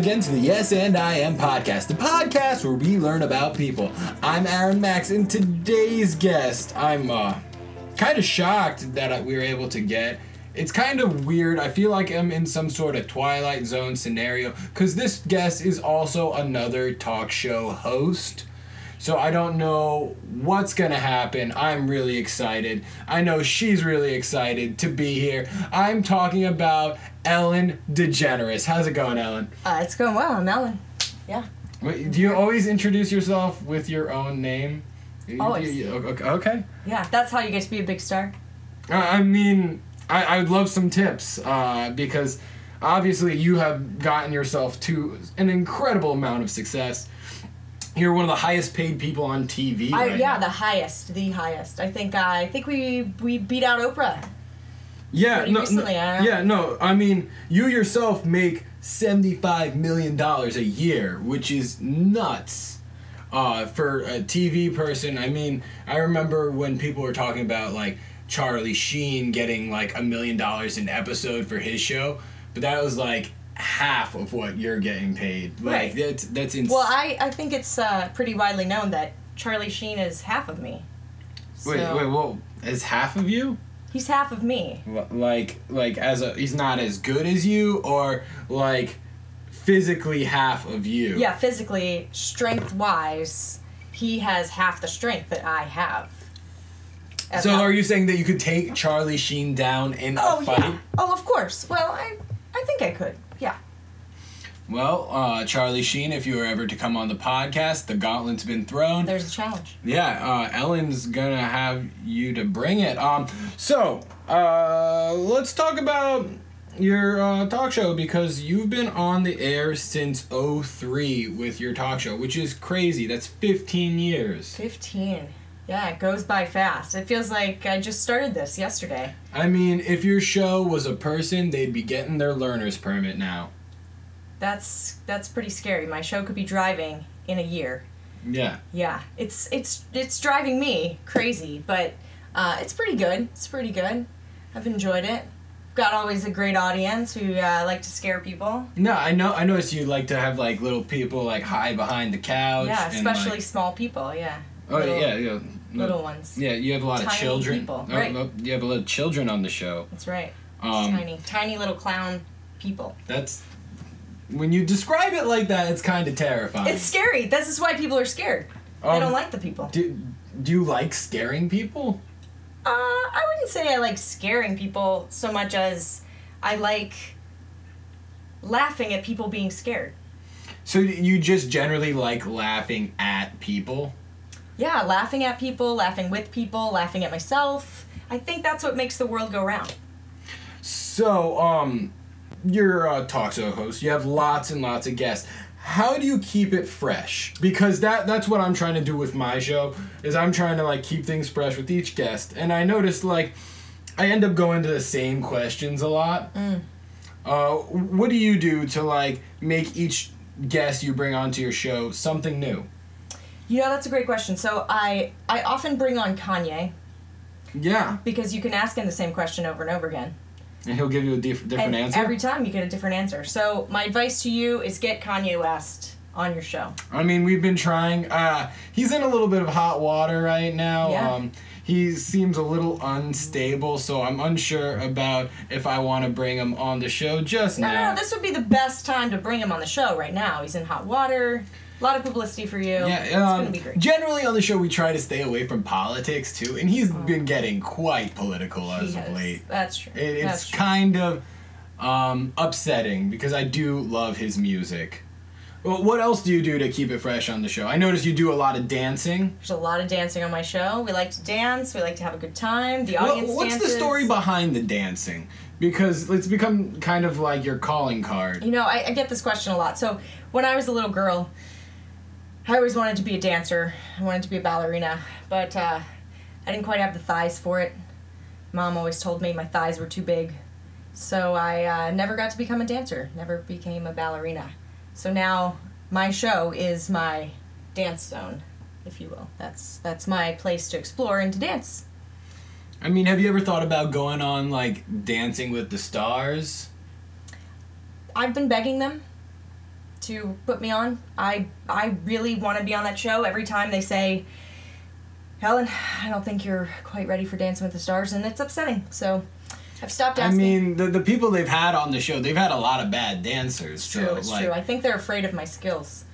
Again to the Yes and I Am podcast, the podcast where we learn about people. I'm Aaron Max, and today's guest, I'm uh, kind of shocked that uh, we were able to get. It's kind of weird. I feel like I'm in some sort of Twilight Zone scenario because this guest is also another talk show host. So I don't know what's gonna happen. I'm really excited. I know she's really excited to be here. I'm talking about Ellen DeGeneres. How's it going, Ellen? Uh, it's going well. I'm Ellen. Yeah. Wait, Do you always introduce yourself with your own name? Always. You- Okay. okay. Yeah. That's how you get to be a big star. Uh, I mean, I, I would love some tips uh, because obviously you have gotten yourself to an incredible amount of success. You're one of the highest paid people on TV. I, right yeah, now. the highest, the highest. I think uh, I think we we beat out Oprah. Yeah, no, recently, no, I- yeah, no. I mean, you yourself make seventy-five million dollars a year, which is nuts uh, for a TV person. I mean, I remember when people were talking about like Charlie Sheen getting like a million dollars an episode for his show, but that was like half of what you're getting paid. Like Right. that's that's insane. Well, I I think it's uh, pretty widely known that Charlie Sheen is half of me. wait, So, wait, well, is half of you? He's half of me. L- like like as a he's not as good as you or like physically half of you Yeah, physically, strength wise, he has half the strength that I have. As so are you saying that you could take charlie sheen down in a Oh fight yeah. Oh, of course. Well, I I think I could. Well uh, charlie sheen if you were ever to come on the podcast the gauntlet's been thrown There's a challenge. yeah uh, ellen's gonna have you to bring it um so uh, let's talk about your uh, talk show because you've been on the air since 03 with your talk show which is crazy that's 15 years 15. Yeah, it goes by fast. It feels like I just started this yesterday. I mean, if your show was a person, they'd be getting their learner's permit now. That's that's pretty scary. My show could be driving in a year. Yeah. Yeah, it's it's it's driving me crazy, but uh, it's pretty good. It's pretty good. I've enjoyed it. Got always a great audience who uh, like to scare people. No, I know. I noticed you like to have like little people like hide behind the couch. Yeah, and, especially like- small people. Yeah. oh little, yeah, yeah. Little ones. Yeah, you have a lot of Tiny children. people, Oh, right. oh, you have a lot of children on the show. That's right. Um, tiny, tiny little clown people. That's when you describe it like that, it's kind of terrifying. It's scary. This is why people are scared. they Um, don't like the people. Do, do you like scaring people? Uh, I wouldn't say I like scaring people so much as I like laughing at people being scared. So you just generally like laughing at people? Yeah, laughing at people, laughing with people, laughing at myself. I think that's what makes the world go round. So, um, you're a talk show host. You have lots and lots of guests. How do you keep it fresh? Because that that's what I'm trying to do with my show. Is I'm trying to like keep things fresh with each guest. And I noticed like I end up going to the same questions a lot. Uh, what do you do to like make each guest you bring onto your show something new? You know, that's a great question. So I I often bring on Kanye Yeah, because you can ask him the same question over and over again. And he'll give you a diff- different and answer. every time you get a different answer. So my advice to you is get Kanye West on your show. I mean, we've been trying. Uh, he's in a little bit of hot water right now. Yeah. Um, he seems a little unstable, so I'm unsure about if I want to bring him on the show just No, no, now. no, this would be the best time to bring him on the show right now. He's in hot water. A lot of publicity for you. yeah, it's um, gonna be great. generally on the show we try to stay away from politics too, and he's been getting quite political as of late. That's true. It, That's it's true. kind of um, upsetting because I do love his music. Well, what else do you do to keep it fresh on the show? I notice you do a lot of dancing. There's a lot of dancing on my show. We like to dance. We like to have a good time. The audience what's dances. the story behind the dancing? Because it's become kind of like your calling card. You know, I, I get this question a lot. So when I was a little girl, I always wanted to be a dancer. I wanted to be a ballerina, but uh, I didn't quite have the thighs for it. Mom always told me my thighs were too big, so I uh, never got to become a dancer. Never became a ballerina. So now my show is my dance zone, if you will. That's that's my place to explore and to dance. I mean, have you ever thought about going on like Dancing with the Stars? I've been begging them to put me on. I I really want to be on that show. Every time they say, Helen, I don't think you're quite ready for Dancing with the Stars, and it's upsetting. So I've stopped asking. I mean, the, the people they've had on the show, they've had a lot of bad dancers. it's so, true. It's like, true. I think they're afraid of my skills.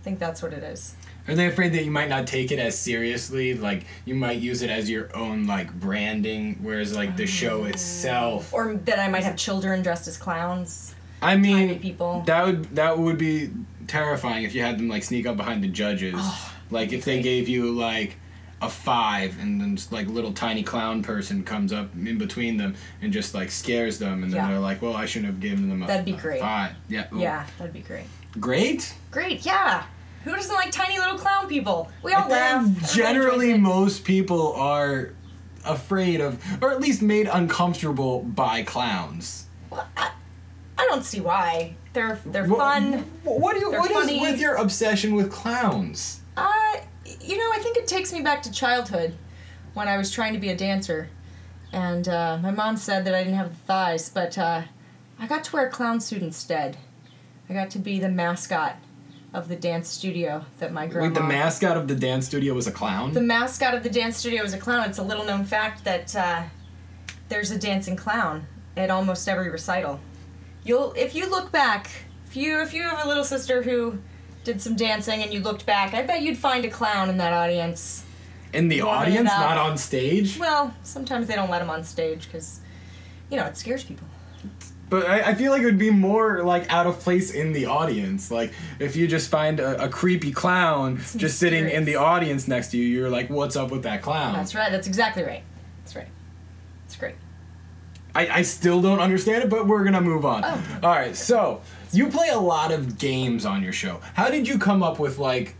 I think that's what it is. Are they afraid that you might not take it as seriously? Like you might use it as your own like branding, whereas like the show Mm. itself. Or that I might have children dressed as clowns. I mean, people. that would that would be terrifying if you had them like sneak up behind the judges. Oh, like if they gave you like a five and then just like little tiny clown person comes up in between them and just like scares them and then Yeah. they're like, well, I shouldn't have given them a, That'd be a great. five. Yeah. ooh. Yeah, that'd be great. Great. Great, yeah. Who doesn't like tiny little clown people? We all I laugh. generally most people are afraid of or at least made uncomfortable by clowns. Well, I, I don't see why. They're they're Wha- fun. What do you They're what is funny. with your obsession with clowns? Uh, you know, I think it takes me back to childhood when I was trying to be a dancer. And uh, my mom said that I didn't have the thighs, but uh, I got to wear a clown suit instead. I got to be the mascot of the dance studio that my grandma. Wait, the mascot of the dance studio was a clown? The mascot of the dance studio is a clown. It's a little known fact that uh, there's a dancing clown at almost every recital. You'll, if you look back, if you if you have a little sister who did some dancing and you looked back, I bet you'd find a clown in that audience. In the audience, not on stage? Well, sometimes they don't let them on stage because, you know, it scares people. But I, I feel like it would be more like out of place in the audience. Like if you just find a, a creepy clown just sitting in the audience next to you, you're like, what's up with that clown? That's right. That's exactly right. That's right. I, I still don't understand it, but we're gonna move on. Oh. All right, so you play a lot of games on your show. How did you come up with like,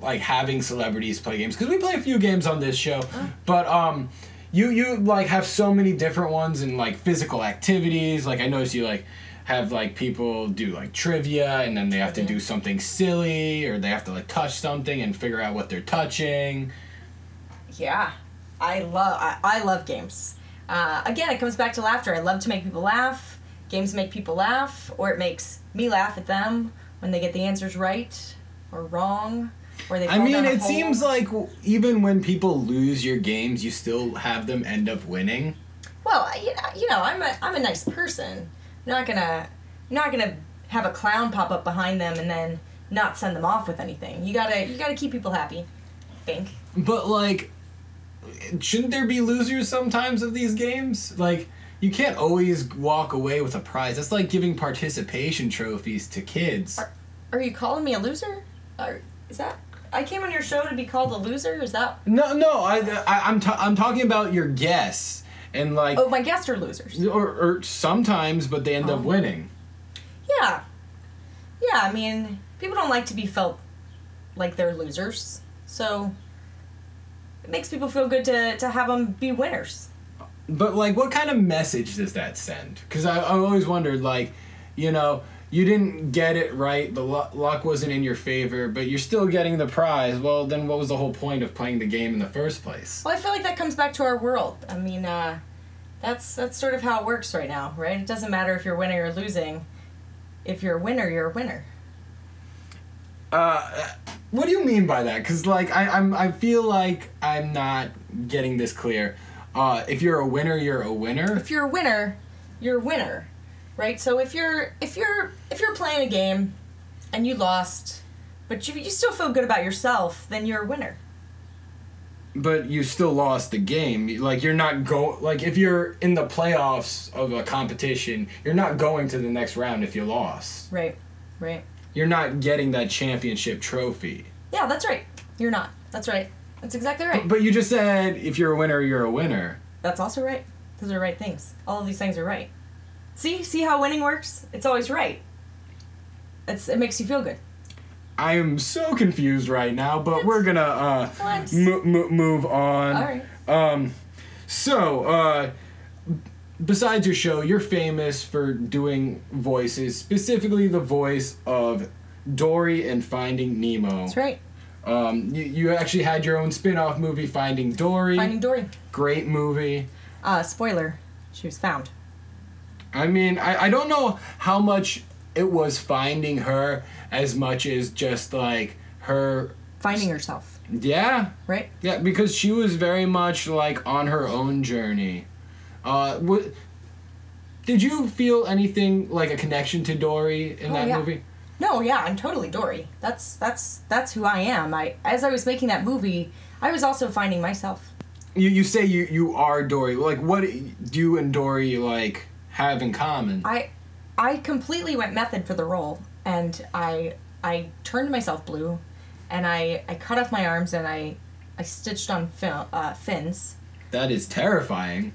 like having celebrities play games? Because we play a few games on this show, Oh. but um, you you like have so many different ones and like physical activities. Like I noticed you like have like people do like trivia and then they have to do something silly or they have to like touch something and figure out what they're touching. Yeah, I love I, I love games. Uh, again, it comes back to laughter. I love to make people laugh. Games make people laugh, or it makes me laugh at them when they get the answers right or wrong, or they. I mean, it hole. seems like even when people lose your games, you still have them end up winning. Well, you know, I'm a I'm a nice person. I'm not gonna I'm not gonna have a clown pop up behind them and then not send them off with anything. You gotta you gotta keep people happy. I think. But like, shouldn't there be losers sometimes of these games? Like, you can't always walk away with a prize. That's like giving participation trophies to kids. Are you calling me a loser? Is that? I came on your show to be called a loser. Is that? No, no, I, I I'm ta- I'm talking about your guests and like, Oh, my guests are losers. or, or sometimes, but they end up Oh. winning. Yeah. Yeah, I mean, people don't like to be felt like they're losers. So makes people feel good to, to have them be winners. But like, what kind of message does that send? Because I I always wondered, like, you know, you didn't get it right, the luck wasn't in your favor, but you're still getting the prize. Well, then what was the whole point of playing the game in the first place? Well, I feel like that comes back to our world. I mean, uh, that's that's sort of how it works right now, right? It doesn't matter if you're winning or losing. If you're a winner, you're a winner. Uh, what do you mean by that? Because like, I I'm I feel like I'm not getting this clear. Uh, if you're a winner, you're a winner. If you're a winner, you're a winner, right? So if you're if you're if you're playing a game and you lost, but you, you still feel good about yourself, then you're a winner. But you still lost the game. Like you're not go like if you're in the playoffs of a competition, you're not going to the next round if you lost. Right, right. You're not getting that championship trophy. Yeah, that's right. You're not. That's right. That's exactly right. But you just said if you're a winner, you're a winner. That's also right. Those are right things. All of these things are right. See, see how winning works? It's always right. It's it makes you feel good. I am so confused right now, but we're gonna uh, What? mo- mo- move on. All right. Um, so, uh, besides your show, you're famous for doing voices, specifically the voice of Dory in Finding Nemo. That's right. Um, you, you actually had your own spin off movie, Finding Dory. Finding Dory. Great movie. Uh, spoiler. She was found. I mean, I, I don't know how much it was finding her as much as just like her Finding herself, yeah right? yeah because she was very much like on her own journey uh what did you feel anything like a connection to dory in Oh, that yeah. movie No, yeah, I'm totally Dory. That's that's that's who I am. I as I was making that movie, I was also finding myself. you, you say you you are dory like what do you and dory like have in common I I completely went method for the role, and I I turned myself blue, and I I cut off my arms and I I stitched on fin, uh, fins. that is terrifying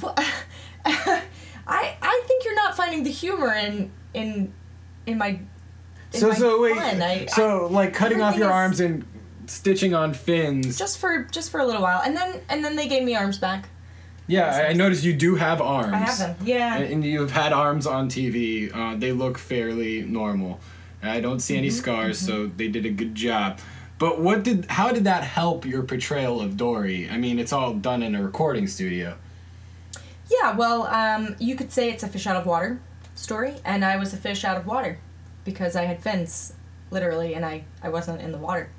Well, I I think you're not finding the humor in in in my. In so my so wait. I, so like cutting off your is- arms and stitching on fins just for just for a little while, and then and then they gave me arms back. yeah I, I noticed you do have arms I have them. Yeah. and, and you've had arms on tv uh, they look fairly normal i don't see any Mm-hmm, scars so they did a good job but what did how did that help your portrayal of dory i mean it's all done in a recording studio Yeah, well, um, you could say it's a fish out of water story, and I was a fish out of water because I had fins, literally, and I, I wasn't in the water.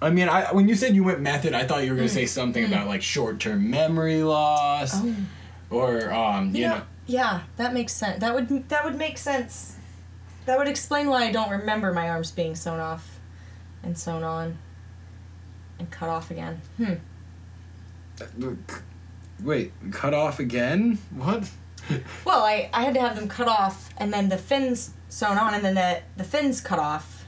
I mean, I when you said you went method, I thought you were gonna say something about like short-term memory loss, Oh. or um, you, You know, know, yeah, that makes sense. That would that would make sense. That would explain why I don't remember my arms being sewn off, and sewn on, and cut off again. Hmm. Wait, cut off again? What? Well, I, I had to have them cut off, and then the fins sewn on, and then the the fins cut off.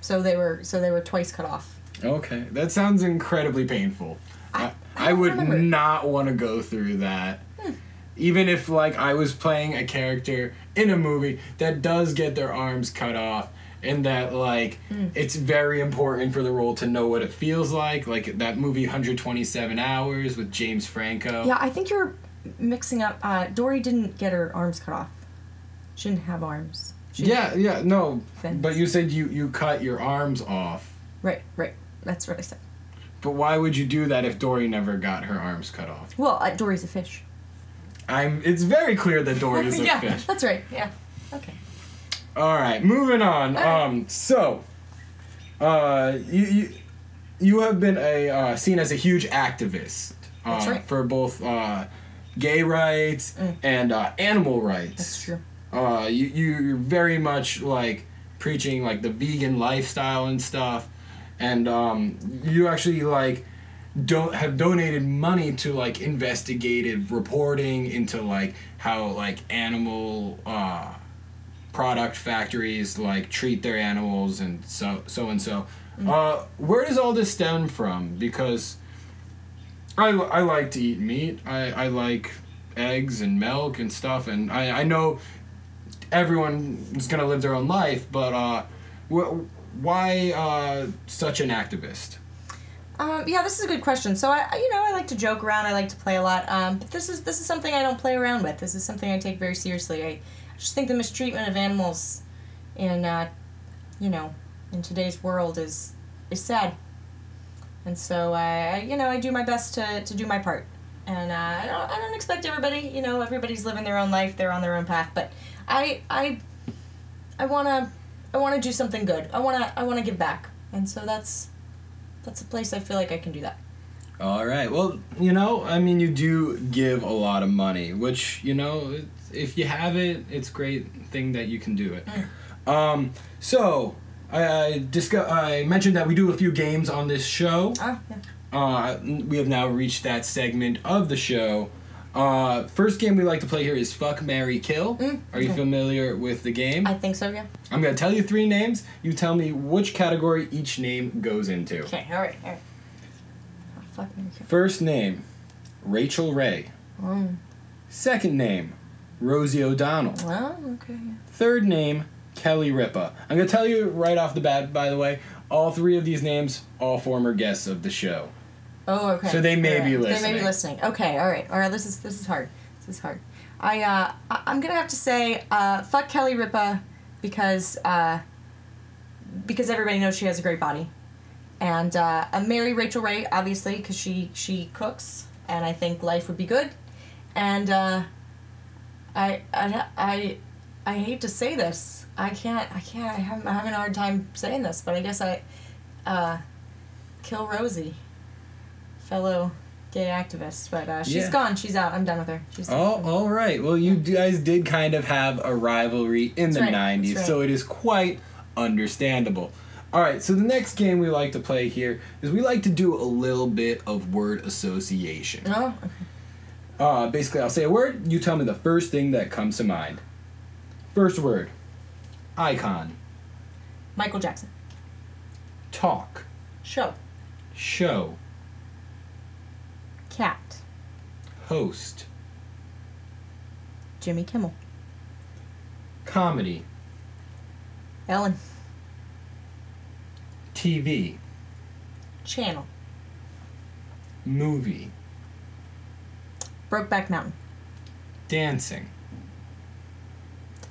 So they were so they were twice cut off. Okay, that sounds incredibly painful. I, I I, would remember. not want to go through that. Hmm. Even if like I was playing a character in a movie that does get their arms cut off and that like it's very important for the role to know what it feels like, like that movie 127 Hours with James Franco. Yeah, I think you're mixing up. Uh, Dory didn't get her arms cut off. She didn't have arms. She Yeah, yeah, no. Fins. But you said you you cut your arms off. Right, right. That's what I said. But why would you do that if Dory never got her arms cut off? Well, uh, Dory's a fish. I'm. It's very clear that Dory is a yeah, fish. that's right. Yeah. Okay. All right, moving on. Right. Um, so, uh, you you, you have been a uh, seen as a huge activist. Uh, right. For both uh, gay rights Mm. and uh, animal rights. That's true. Uh, you you- you're very much like preaching like the vegan lifestyle and stuff, and um, you actually like don't have donated money to like investigative reporting into like how like animal uh, product factories like treat their animals and so so and so. Uh, where does all this stem from? Because I, I like to eat meat. I, I like eggs and milk and stuff, and I, I know everyone is gonna live their own life, but uh, wh- why uh, such an activist? Um, yeah, this is a good question. So I, you know, I like to joke around. I like to play a lot. Um, but this is this is something I don't play around with. This is something I take very seriously. I just think the mistreatment of animals in, uh, you know, in today's world is is sad. And so I you know, I do my best to, to do my part. And uh, I don't I don't expect everybody. You know, everybody's living their own life. They're on their own path. But I I I wanna I wanna do something good. I wanna I wanna give back. And so that's that's a place I feel like I can do that. All right. Well, you know, I mean, you do give a lot of money, which you know, if you have it, it's a great thing that you can do it. Um, so I, I discuss. I mentioned that we do a few games on this show. Ah, yeah. Uh, we have now reached that segment of the show. Uh, first game we like to play here is Fuck Mary Kill. Mm, Are you familiar with the game? I think so, yeah. I'm gonna tell you three names. You tell me which category each name goes into. Okay, alright, alright. Oh, fuck me. okay. First name, Rachael Ray. Mm. Second name, Rosie O'Donnell. Well, okay. yeah. Third name, Kelly Ripa. I'm gonna tell you right off the bat, by the way, all three of these names, all former guests of the show. Oh, okay. So they may be Alright, They may listening. be listening. Okay, alright. Alright, this is this is hard. This is hard. I uh I'm gonna have to say uh fuck Kelly Ripa because uh because everybody knows she has a great body. And uh, marry Rachael Ray obviously because she she cooks and I think life would be good. And uh, I I I I hate to say this. I can't. I can't. I have, I'm having a hard time saying this, but I guess I, uh, kill Rosie, fellow gay activist. But uh, she's Yeah. gone. She's out. I'm done with her. She's Oh, all right. Well, you guys did kind of have a rivalry in That's the right, 90s, that's so it is quite understandable. All right, so the next game we like to play here is we like to do a little bit of word association. Oh, okay. Uh, basically, I'll say a word, you tell me the first thing that comes to mind. First word icon, Michael Jackson. talk, Show. show, Cat. host, Jimmy Kimmel. comedy, Ellen. TV, Channel. movie, Brokeback Mountain. dancing,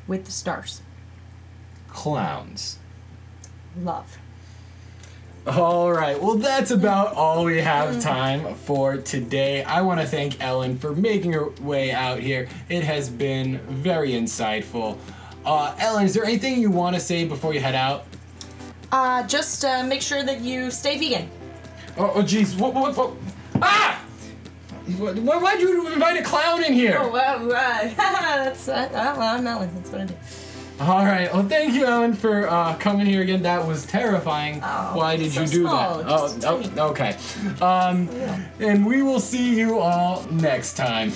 With the Stars. clowns. Love. All right, well, that's about all we have time for today. I want to thank Ellen for making her way out here. It has been very insightful. Uh, Ellen, is there anything you want to say before you head out? Uh, just uh, make sure that you stay vegan. Oh, oh, jeez, what, what, what? Ah! Why, why'd you invite a clown in here? Oh, wow, uh, that's, uh, well, I'm Ellen. That's what I do. All right, well, thank you, Ellen, for uh, coming here again. That was terrifying. Oh, Why did so you do small, that? Oh, oh, okay. Um, and we will see you all next time.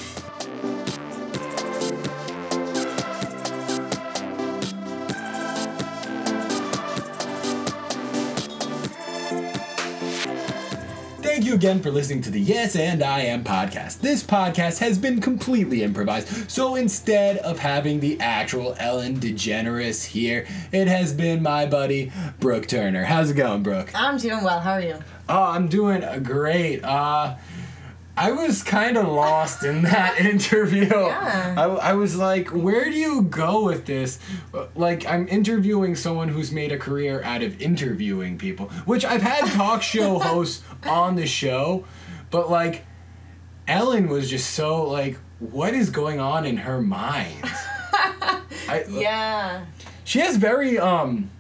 Again for listening to the Yes and I Am podcast. This podcast has been completely improvised, so instead of having the actual Ellen DeGeneres here, it has been my buddy Brooke Turner. How's it going, Brooke? I'm doing well. How are you? Oh, I'm doing great. Uh, I was kind of lost in that interview. Yeah. I, I was like, where do you go with this? Uh, Like, I'm interviewing someone who's made a career out of interviewing people, which I've had talk show hosts on the show, but like, Ellen was just so like, what is going on in her mind? I, Yeah. she has very um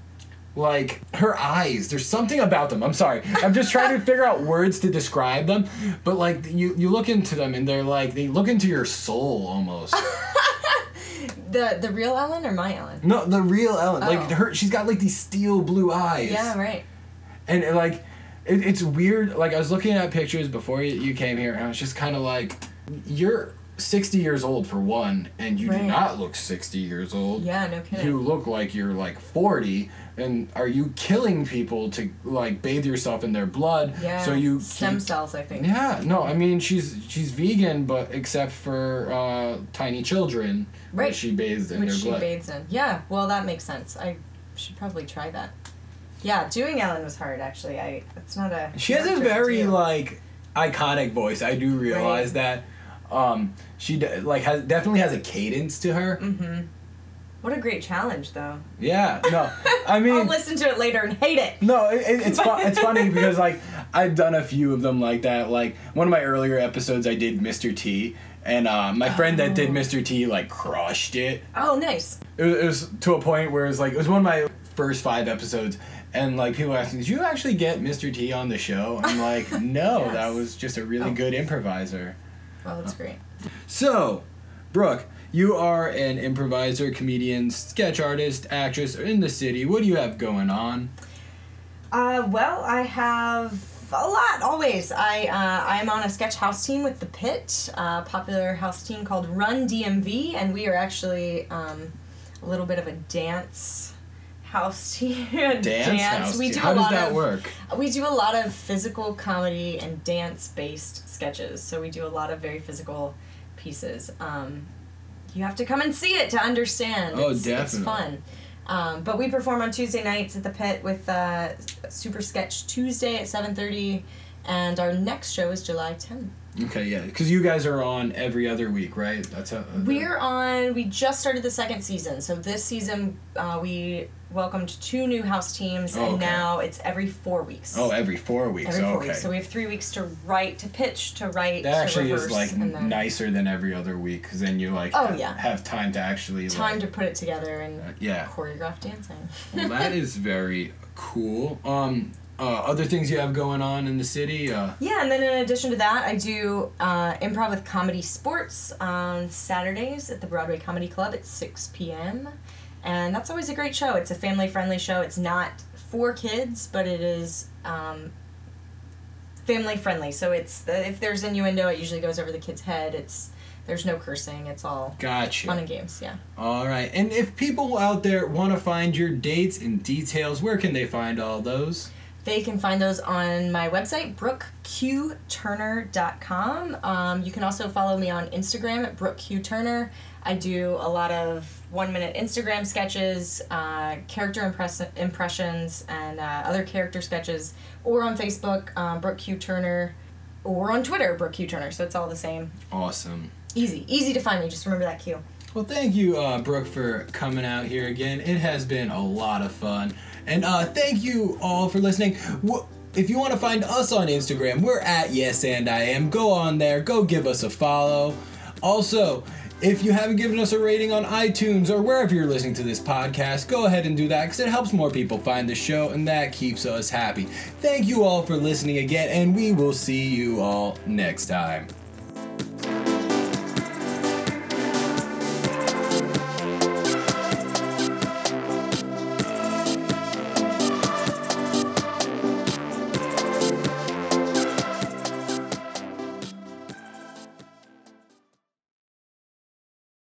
like her eyes there's something about them. I'm sorry. I'm just trying to figure out words to describe them. But like you you look into them and they're like they look into your soul almost. The the real Ellen or my Ellen? no the real ellen. Like Oh. her she's got like these steel blue eyes. Yeah, right. and, and, like it, it's weird. Like i was looking at pictures before you, you came here and i was just kind of like you're 60 years old for one and you do not look 60 years old Yeah, no kidding. you look like you're like 40 and are you killing people to like bathe yourself in their blood yeah. so you stem keep- cells, I think. yeah no i mean she's she's vegan but except for uh, tiny children Right. she bathes in Which their she blood bathes in. Yeah. Well, that makes sense. I should probably try that. Yeah, doing Ellen was hard. Actually, I. It's not a. she has a very like iconic voice i do realize that um she de- like has definitely has a cadence to her Mm-hmm. What a great challenge, though. yeah no i mean I'll listen to it later and hate it. No, it, it, it's fu- it's funny because like I've done a few of them like that. Like one of my earlier episodes, I did Mr. T, and uh, my friend that did Mr. T like crushed it. Oh, nice. It was, it was to a point where it was like it was one of my first five episodes, and like people asking, "Did you actually get Mr. T on the show?" I'm like, "No, Yes. that was just a really Oh. good improviser." Well, that's great. So, Brooke. You are an improviser, comedian, sketch artist, actress in the city. What do you have going on? Uh, well, I have a lot always. I uh, I'm on a sketch house team with the Pit, a popular house team called Run DMV, and we are actually um, a little bit of a dance house team. Dance, house. We do How a does lot that of work? we do a lot of physical comedy and dance based sketches. So we do a lot of very physical pieces. Um, you have to come and see it to understand. Oh, it's, It's fun. Um, but we perform on Tuesday nights at the Pit with uh, Super Sketch Tuesday at seven thirty, and our next show is July tenth. Okay, yeah, because you guys are on every other week, right? That's how. uh, We're on. We just started the second season, so this season uh, we welcomed two new house teams, Oh, and okay. now it's every four weeks. Oh, every four weeks. every four okay. weeks. So we have three weeks to write, to pitch, to write. that to actually is like then nicer than every other week, because then you like Oh, ha- yeah. have time to actually time like, to put it together and uh, yeah. choreograph dancing. well, that is very cool. Um, uh, other things you have going on in the city. Uh, Yeah, and then in addition to that, I do uh, improv with ComedySportz on Saturdays at the Broadway Comedy Club at 6 p.m. And that's always a great show. It's a family friendly show. It's not for kids, but it is um, family friendly. So it's if there's innuendo, it usually goes over the kid's head. It's there's no cursing. It's all gotcha. fun and games. Yeah. All right. And if people out there want to find your dates and details, where can they find all those? They can find those on my website, brookqturner.com. Um, you can also follow me on Instagram at brookqturner. I do a lot of one minute Instagram sketches, uh, character impress- impressions, and uh, other character sketches, or on Facebook, um, Brooke Q Turner, or on Twitter, Brooke Q Turner. So it's all the same. Awesome. Easy, easy to find me. Just remember that Q. Well, thank you, uh, Brooke, for coming out here again. It has been a lot of fun. And uh, thank you all for listening. If you want to find us on Instagram, we're at Yes and I Am. Go on there, go give us a follow. Also, if you haven't given us a rating on iTunes or wherever you're listening to this podcast, go ahead and do that because it helps more people find the show and that keeps us happy. Thank you all for listening again, and we will see you all next time.